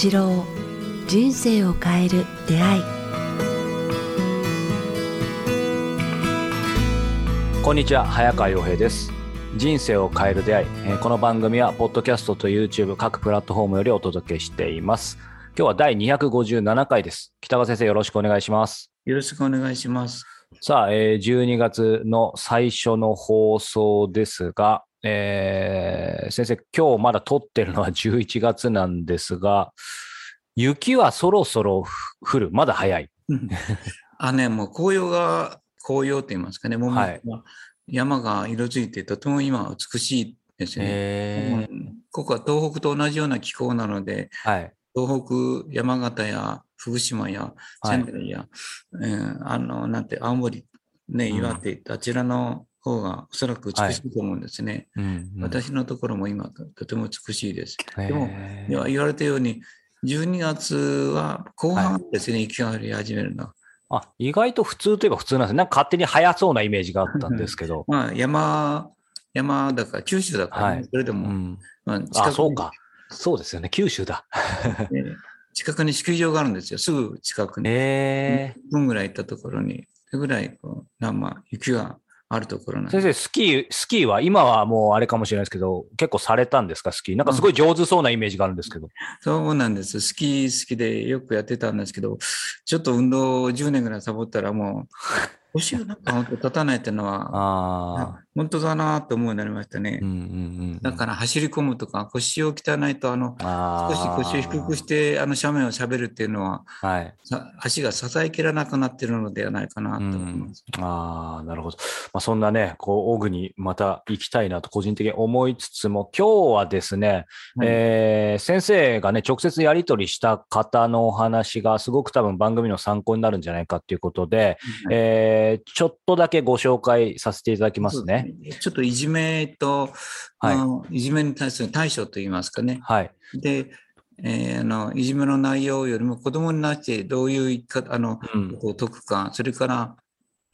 八郎人生を変える出会い。こんにちは早川洋平です。人生を変える出会い。えーこの番組はポッドキャストと YouTube 各プラットフォームよりお届けしています。今日は第257回です。北川先生よろしくお願いします。よろしくお願いします。さあ、えー12月の最初の放送ですが、えー先生、今日まだ撮ってるのは11月なんですが、雪はそろそろ降る。まだ早い。あね、もう紅葉が、紅葉と言いますかね、もう、はい山が色づいてとても今美しいですね。ここは東北と同じような気候なので、はい。東北、山形や福島やはい仙台や、えーあの、なんて、青森、ね、うん岩手、あちらの方がおそらく美しいと思うんですね。うんうん私のところも今とても美しいです。でも、言われたように、12月は後半ですね、雪が降り始めるのは。あ、意外と普通といえば普通なんですね。なんか勝手に早そうなイメージがあったんですけど。まあ、山、山だから、九州だから、ねはいそれでも、うん、まあ、近くあ、にそうか。そうですよね。九州だ。ね 近くにスキー場があるんですよ。すぐ近くに。え1分ぐらい行ったところに、ぐらいこう、生、雪があるところなんで先生、スキー、スキーは今はもうあれかもしれないですけど、結構されたんですか、スキー？なんかすごい上手そうなイメージがあるんですけど。そうなんです。スキー好きでよくやってたんですけど、ちょっと運動を10年ぐらいサボったらもう、腰がなんか本当立たないっていうのは、ああ。本当だなと思うようになりましたね。うんうんうん。だから走り込むとか腰を鍛えないとあのら少し腰を低くしてあの斜面を喋るっていうのははい。さ足が支えきらなくなっているのではないかなと思います。ああ、なるほど。まあ、そんなね、こう、オグにまた行きたいなと個人的に思いつつも、今日はですね、はいえー先生がね、直接やり取りした方のお話がすごく多分番組の参考になるんじゃないかということで、はいえーちょっとだけご紹介させていただきますね。すねちょっといじめと、はいあのいじめに対する対処といいますかね。はい。で、えーあのいじめの内容よりも子供になってどういうあのうん。こう解くか、それから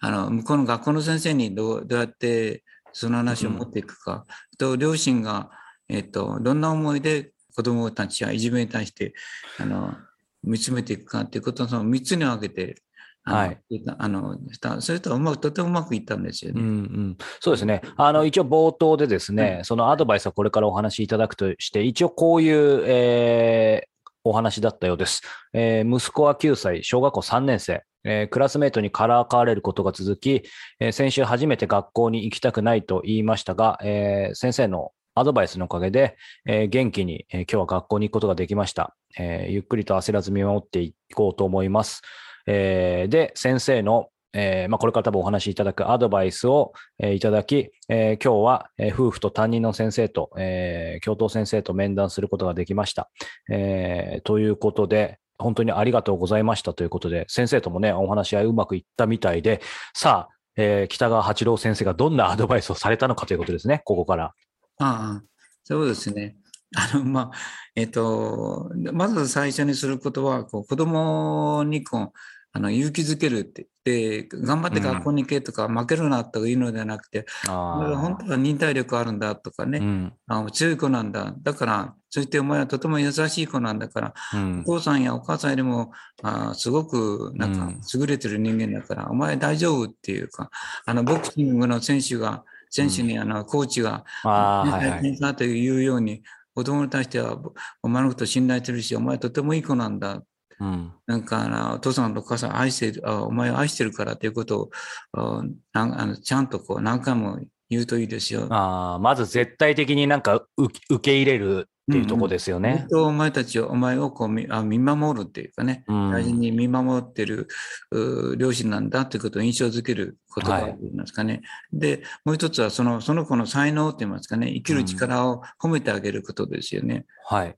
あの向こうの学校の先生にどうどうやってその話を持っていくか、と両親が、えっとどんな思いで子どもたちやいじめに対してあの見つめていくかということをその3つに分けて、はいあのそれとはうまくとてもうまくいったんですようんうね。ん、そうですね。あの、一応冒頭でですね、はいそのアドバイスはこれからお話しいただくとして、一応こういう、えーお話だったようです。えー息子は9歳、小学校3年生、えークラスメートにからかわれることが続き、えー先週初めて学校に行きたくないと言いましたが、えー先生のアドバイスのおかげで、えー元気に、えー今日は学校に行くことができました。えーゆっくりと焦らず見守っていこうと思います。えーで、先生の、えーまあ、これから多分お話しいただくアドバイスを、えーいただき、えー今日は、えー夫婦と担任の先生と、えー教頭先生と面談することができました。えーということで、本当にありがとうございましたということで、先生ともね、お話し合いうまくいったみたいで、さあ、えー北川八郎先生がどんなアドバイスをされたのかということですね、ここから。ああそうですね。あのまあえっと、まず最初にすることはこう子供にこうあの勇気づけるってで頑張って学校に行けとか、負けるなとかいうのではなくて本当は忍耐力あるんだとかね、うん、あ強い子なんだ。だから、そしてお前はとても優しい子なんだから、うん。お父さんやお母さんよりも、あすごくなんかうん。優れてる人間だから、お前大丈夫っていうか、あのボクシングの選手が、選手にあのコーチが、あーはいはい。天才というように、子供に対しては、お前のこと信頼してるし、お前とてもいい子なんだ。うんなんかお父さんとお母さん愛してるあ、お前を愛してるからということをあなんあのちゃんとこう何回も言うといいですよ。あーまず絶対的になんか受受け入れるっていうところですよねずっ。とお前たちを、お前をこう見あ見守るっていうかね、うん大事に見守ってるう両親なんだということを印象づける言葉といいますかね。で、もう一つはそのその子の才能といいますかね、生きる力を褒めてあげることですよね。はい。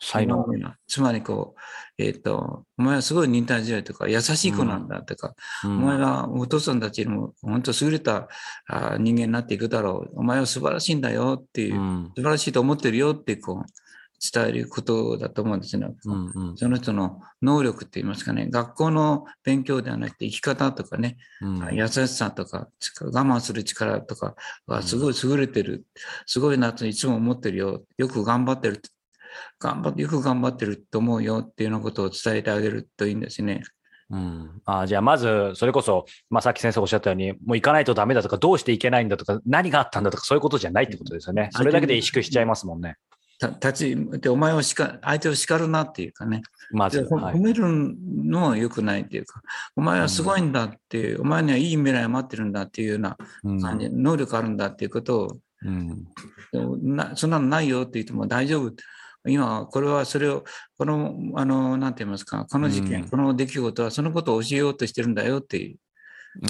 才能。つまりこう、えっ、と、お前はすごい忍耐強いとか、優しい子なんだとか、うん。お前はお父さんたちよりも本当優れたあ人間になっていくだろう。お前は素晴らしいんだよっていう、うん。素晴らしいと思ってるよってこう伝えることだと思うんですね。うんうん。その人の能力って言いますかね、学校の勉強ではなくて生き方とかね、うん。優しさとか、我慢する力とかはすごい優れてる、すごいなといつも思ってるよ、よく頑張ってる頑張って、よく頑張ってると思うよっていうようなことを伝えてあげるといいんですね。うん、あじゃあ、まず、それこそ、まあ、さっき先生おっしゃったように、もう行かないとダメだとか、どうして行けないんだとか、何があったんだとか、そういうことじゃないってことですよね。それだけで萎縮しちゃいますもんね。た立ち、でお前を叱相手を叱るなっていうかね。まず。褒はい、めるのも良くないっていうか、お前はすごいんだっていう、お前にはいい未来待ってるんだっていうようなうん感じ、能力あるんだっていうことを、うんそんなのないよって言っても大丈夫。今、これはそれを、この、あの、なんて言いますか、この事件、うんこの出来事はそのことを教えようとしてるんだよっていう。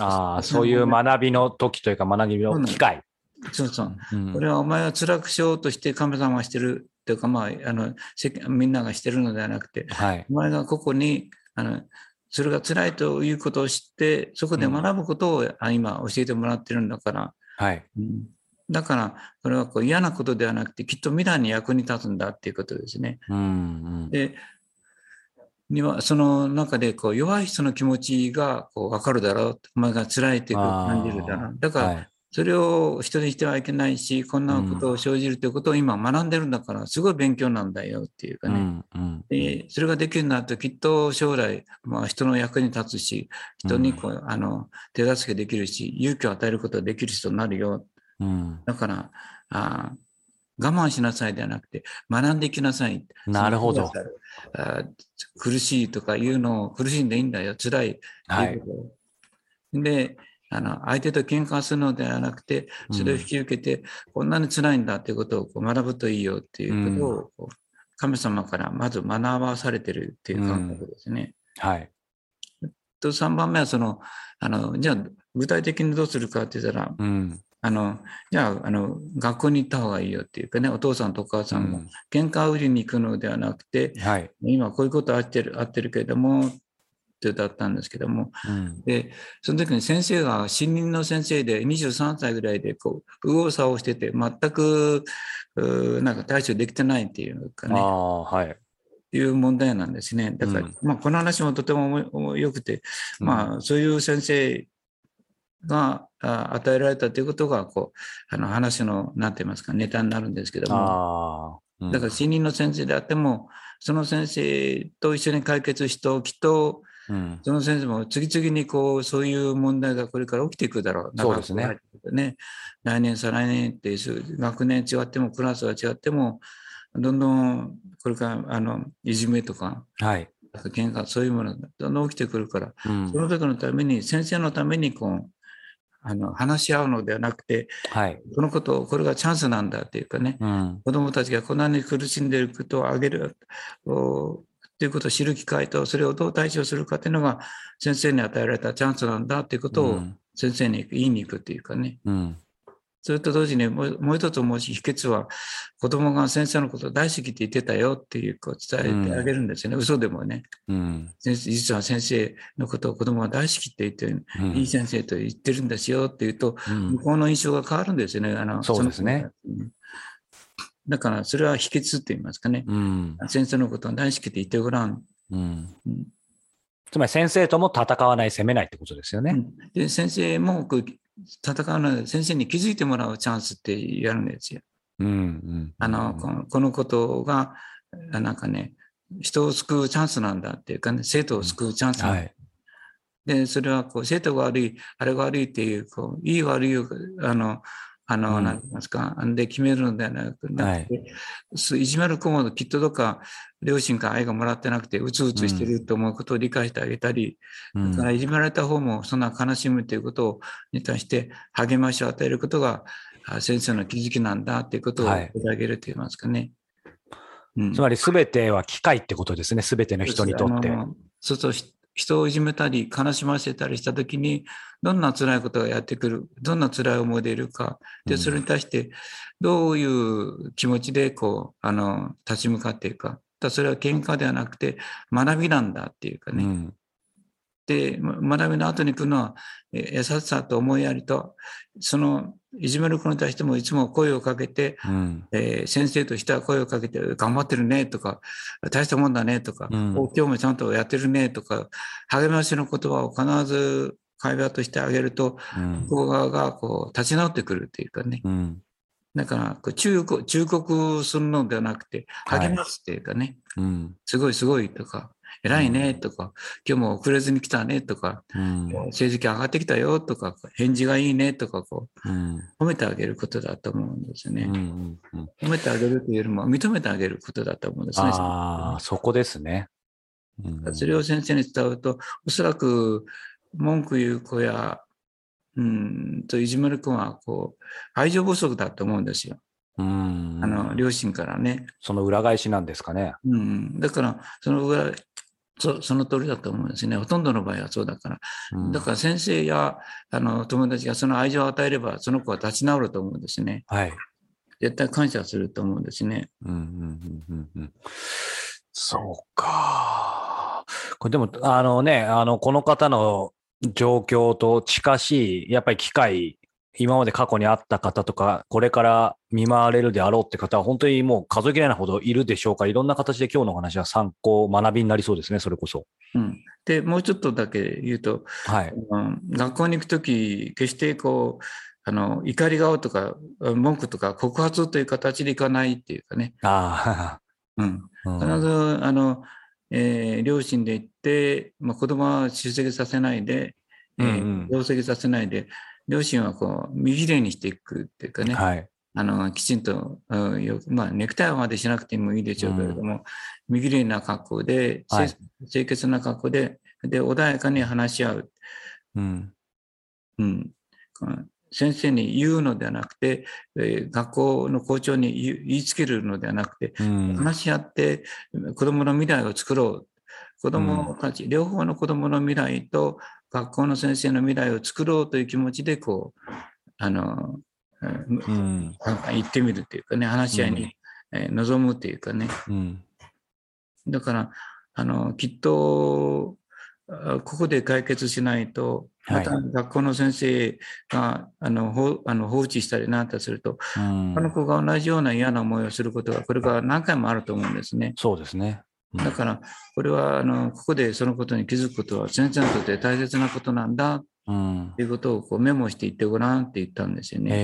ああ、そういう学びの時というか、学びの機会。そうそう。うんこれはお前は辛くしようとして神様がしてるっていうか、まあ、あの、みんながしてるのではなくて、はい。お前がここに、あの、それが辛いということを知って、そこで学ぶことを、あ今教えてもらってるんだから、はい。うんだから、これはこう嫌なことではなくて、きっと未来に役に立つんだっていうことですね。うんうんで、にはその中でこう弱い人の気持ちがこう分かるだろう。お前が辛いって感じるだろう。だから、はい。それを人にしてはいけないし、こんなことを生じるということを今学んでるんだから、すごい勉強なんだよっていうかね。うんうんでそれができるようになると、きっと将来、まあ、人の役に立つし、人にこう、あの手助けできるし、勇気を与えることができる人になるよ。うんだから、あ我慢しなさいではなくて、学んでいきなさい。なるほど。あ苦しいとかいうのを苦しんでいいんだよ、辛いはいで、あの相手と喧嘩するのではなくて、それを引き受けて、こんなに辛いんだっていうことをこう学ぶといいよっていうことを、こう神様からまず学ばされてるっていう感覚ですね。はい。と3番目はそのあの、じゃあ具体的にどうするかって言ったら、うん。あのじゃああの学校に行った方がいいよっていうかね、お父さんとお母さんもうん喧嘩売りに行くのではなくて、はい。今こういうことあってるあってるけれども、ってだったんですけども、うんで、その時に先生が新任の先生で23歳ぐらいでこう、右往左往してて、全く、なんか対処できてないっていうかね、ああ、はい。いう問題なんですね。だから、うんまあ、この話もとても重い重い良くて、まあ、そういう先生があ与えられたということが、こう、あの話の、なんて言いますか、ネタになるんですけども。うんだから新任の先生であっても、その先生と一緒に解決しておきと、うんその先生も次々にこうそういう問題がこれから起きていくだろう。そうですねね。来年、再来年っていう学年違ってもクラスは違っても、どんどんこれからあのいじめとか、はい。喧嘩そういうものがどんどん起きてくるから、うんその時のために、先生のためにこうあの話し合うのではなくて、はい。このこと、これがチャンスなんだっていうかね、うん。子どもたちがこんなに苦しんでいることをあげるおということを知る機会と、それをどう対処するかというのが、先生に与えられたチャンスなんだということをうん先生に言いに行くっていうかね。うん。それと同時にもうもう一つもし秘訣は、子供が先生のことを大好きって言ってたよっていうこう伝えてあげるんですよね。嘘でもね。うん。実は先生のことを子供が大好きって言ってる、うんいい先生と言ってるんですよっていうと、うん向こうの印象が変わるんですよね。あのそうですね。だから、それは秘訣って言いますかね。うん。先生のことを大好きって言ってごらん。うんうんつまり先生とも戦わない、攻めないってことですよね。で、先生も戦うので、先生に気づいてもらうチャンスってやるんですよ。うん。うん。あの、このこのことが、あなんかね、人を救うチャンスなんだっていうかね、生徒を救うチャンスなんだはい。で、それはこう生徒が悪い、あれが悪いっていう、こういい悪いを、あの、あの、うんなんて言いますか、で決めるのではなくなくて、そういじめる子もきっとどっか両親から愛がもらってなくて、うつうつしてると思うことを理解してあげたり、うん。だからいじめられた方もそんな悲しむということに対して励ましを与えることがあ先生の気づきなんだということをはい。言ってあげると言いますかね。うん。つまり全ては機械ってことですね。全ての人にとって。そうそう、ひ人をいじめたり、悲しませたりしたときに、どんな辛いことがやってくる、どんな辛い思いでいるか、で、うんそれに対して、どういう気持ちで、こう、あの、立ち向かっていくか。だそれは喧嘩ではなくて、学びなんだっていうかね。うん。で、ま学びの後に来るのは、え優しさと思いやりと、その、いじめる子に対してもいつも声をかけて、うん。えー先生としては声をかけて、頑張ってるねとか、大したもんだねとか、うんお今日もちゃんとやってるねとか、励ましの言葉を必ず会話としてあげると、うん向こう側がこう立ち直ってくるっていうかね。うん。だからこう忠告、忠告するのではなくて、はい励ますっていうかね、うん。すごいすごいとか、偉いねとか、今日も遅れずに来たねとか、うん。成績上がってきたよとか、返事がいいねとか、こうん。う、褒めてあげることだと思うんですよね。うんうんうん褒めてあげるというよりも、認めてあげることだと思うんですね。ああ、そこですね。うんそれを先生に伝うと、おそらく文句言う子や、うん、といじめる子は、こう、愛情不足だと思うんですよ。うん。あの、両親からね。その裏返しなんですかね。うん、だから、そのぐらい、そその通りだと思うんですね。ほとんどの場合はそうだから。うんだから先生やあの友達がその愛情を与えれば、その子は立ち直ると思うんですね。はい。絶対感謝すると思うんですね。うんうんうんうんうんそうか。これでも、あのね、あの、この方の状況と近しい、やっぱり機会、今まで過去にあった方とか、これから見舞われるであろうって方は、本当にもう数えきれないほどいるでしょうから、いろんな形で今日のお話は参考、学びになりそうですね、それこそ。うん、で、もうちょっとだけ言うと、はい。うん学校に行くとき、決してこう、あの怒り顔とか文句とか告発という形でいかないっていうかね、あ うん、あ、うん。必ずあの、えー両親で行って、まあ、子供は出席させないで、えーうん。うん同席させないで、両親はこう見綺麗にしていくっていうかね、はい。あのきちんと、うんよまあ、ネクタイまでしなくてもいいでしょうけれども、見綺麗な格好で、はい清清潔な格好でで、穏やかに話し合う。うん。うん、うん先生に言うのではなくて、えー学校の校長に言いつけるのではなくて、うん。話し合って子供の未来を作ろう。子供たち、両方の子供の未来と学校の先生の未来を作ろうという気持ちで、こう、あの、うんうん。言ってみるというかね、話し合いに、えー臨むというかね。うん。だから、あの、きっと、あここで解決しないと、またはい学校の先生が、あの、ほあの放置したりなんかすると、うん他の子が同じような嫌な思いをすることが、これから何回もあると思うんですね。そうですね。うんだから、これは、あの、ここでそのことに気づくことは、先生にとって大切なことなんだうんということをこうメモしていってごらんって言ったんですよね。へ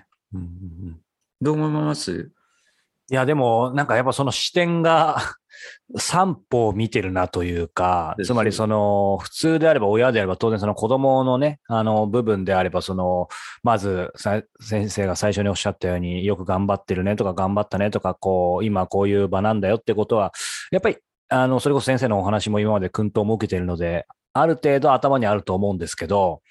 え。うんうんうんどう思います？いや、でも、なんかやっぱその視点が 三歩見てるなというか、つまりその、普通であれば親であれば当然その子供のね、あの部分であれば、その、まずさ先生が最初におっしゃったようによく頑張ってるねとか頑張ったねとか、こう、今こういう場なんだよってことは、やっぱり、あの、それこそ先生のお話も今まで訓導も受けてるので、ある程度頭にあると思うんですけど、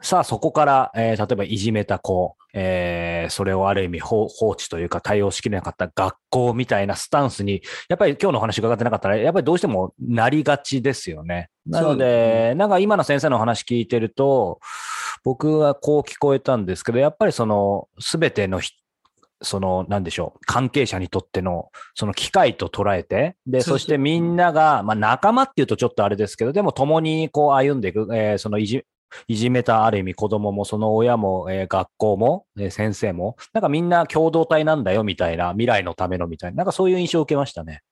さあそこから、えー例えばいじめた子、えーそれをある意味放放置というか対応しきれなかった学校みたいなスタンスに、やっぱり今日のお話伺ってなかったら、やっぱりどうしてもなりがちですよね。なのでで、なんか今の先生のお話聞いてると、僕はこう聞こえたんですけど、やっぱりその全てのひその、なんでしょう、関係者にとっての、その機会と捉えて、で、そしてみんなが、まあ仲間っていうとちょっとあれですけど、でも共にこう歩んでいく、えーそのいじ、いじめたある意味子供もその親も、えー学校も、えー先生も、なんかみんな共同体なんだよみたいな、未来のためのみたいな、なんかそういう印象を受けましたね。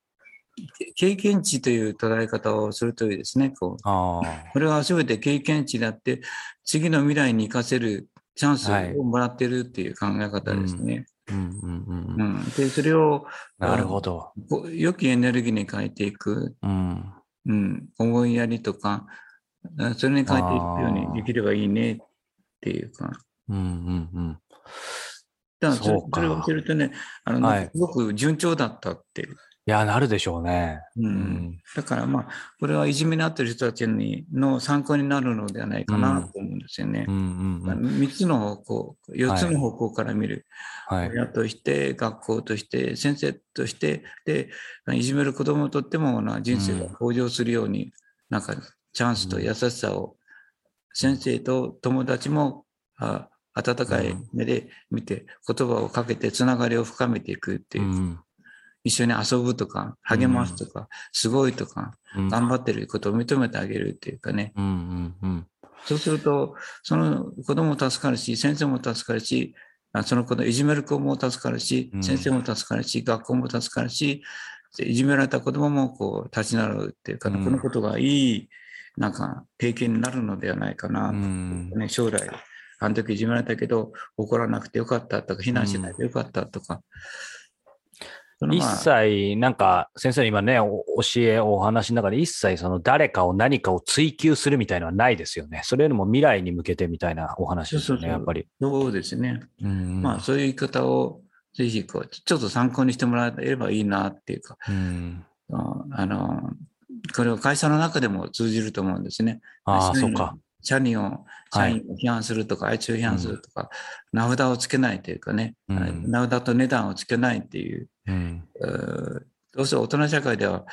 経験値という捉え方をするといいですね。こう。これは全て経験値であって、次の未来に生かせるチャンスはいをもらってるっていう考え方ですね。うんうんうんううん。んでそれをなるほど。良きエネルギーに変えていく、うん。うん、思いやりとか、あそれに変えていくようにできればいいねっていうか。うんうんうん。だからそれそうかそれを教えるとね、あのはいすごく順調だったっていや、なるでしょうね。うんうんだからまあ、これはいじめにあってる人たちにの参考になるのではないかなと思うんですよねうん。うんまあうん。3つの方向、4つの方向から見る。はい。親として、学校として、先生として、で、いじめる子供にとってもな人生が向上するように、なんかチャンスと優しさを、先生と友達もあ温かい目で見て、言葉をかけてつながりを深めていくっていうう、ん一緒に遊ぶとか、励ますとか、すごいとか、うん。頑張ってることを認めてあげるっていうかね、うんうんうん。そうすると、その子供も助かるし、先生も助かるし、あその子のいじめる子も助かるしう、ん。先生も助かるし、学校も助かるし、いじめられた子供もこう立ち直るっていうか、うん。このことがいい、なんか経験になるのではないかな、将来あの時いじめられたけど、怒らなくてよかったとか、避難しないでよかったとか。一まあ切、なんか、先生の今ね、お教え、お話の中で一切、その誰かを何かを追求するみたいのはないですよね。それよりも未来に向けてみたいなお話ですよね、そうそうそうやっぱり。そうですね。うんまあ、そういう言い方をぜひこう、ちょっと参考にしてもらえればいいなっていうか、うんあの、これは会社の中でも通じると思うんですね。ああ、そうか。社員を、はい。社員を批判するとか、あいつを批判するとか、名札をつけないというかね、うん。名札と値段をつけないっていう、うん。うーどうせ大人社会では、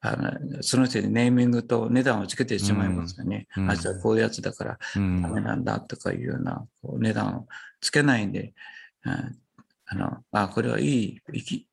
あのその人にネーミングと値段をつけてしまいますよね。うん。あいつはこういうやつだからうん。ダメなんだとかいうようなこう値段をつけないんで、うんあの、あ、これはいい、いき、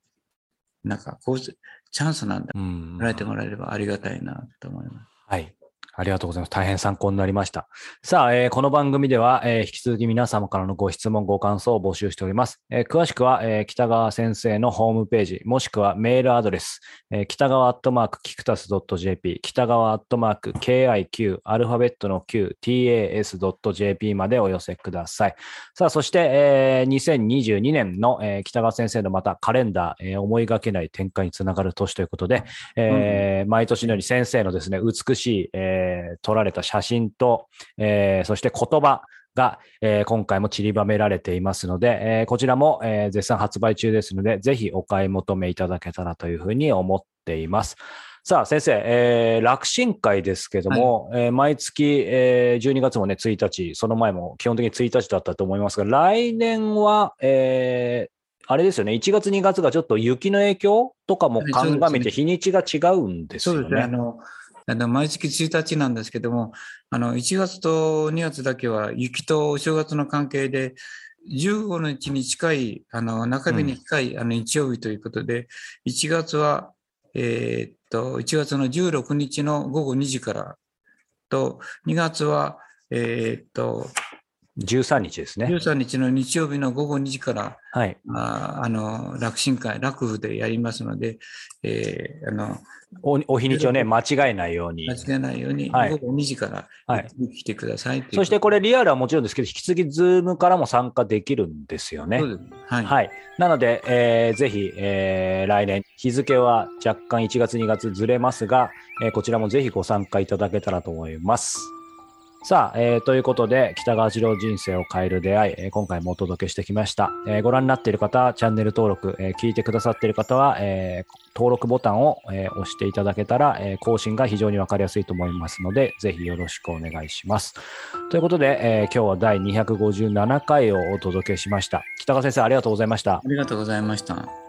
なんかこう、チャンスなんだ。うん。捉えてもらえればありがたいなと思います。はい。ありがとうございます。大変参考になりました。さあ、えーこの番組では、えー引き続き皆様からのご質問、ご感想を募集しております。えー詳しくは、えー北川先生のホームページ、もしくはメールアドレス、えー北川アットマークキクタス .jp、北川アットマーク KIQ、アルファベットの Q、TAS.jp までお寄せください。さあ、そして、えー2022年の、えー北川先生のまたカレンダー、えー思いがけない展開につながる年ということで、えー毎年のように先生のですね、美しい、えー撮られた写真と、えーそして言葉が、えー今回も散りばめられていますので、えーこちらも、えー絶賛発売中ですので、ぜひお買い求めいただけたらというふうに思っています。さあ、先生、えー楽神会ですけども、えー毎月、えー12月もね、1日、その前も基本的に1日だったと思いますが、来年は、えーあれですよね、1月、2月がちょっと雪の影響とかも鑑みて日にちが違うんですよそうですね。あの毎月1日なんですけども、あの、1月と2月だけは雪とお正月の関係で、15日に近い、あの、中日に近い、あの、日曜日ということで、1月は、えーっと、1月の16日の午後2時からと、2月は、えーっと、13日ですね。13日の日曜日の午後2時から、はい。ああの、楽神会、楽府でやりますので、えーあの、おお日にちをね、間違えないように間。違えないように、はい午後2時からはい来てくださいっていうそしてこれリアルはもちろんですけど、引き続きズームからも参加できるんですよねはい。はい。なので、えーぜひ、えー来年、日付は若干1月2月ずれますが、えーこちらもぜひご参加いただけたらと思います。さあ、えーということで、北川次郎人生を変える出会い、えー今回もお届けしてきました。えーご覧になっている方、チャンネル登録、えー聞いてくださっている方は、えー登録ボタンを、えー押していただけたら、えー更新が非常にわかりやすいと思いますので、ぜひよろしくお願いします。ということで、えー今日は第257回をお届けしました。北川先生、ありがとうございましたあ。りがとうございました。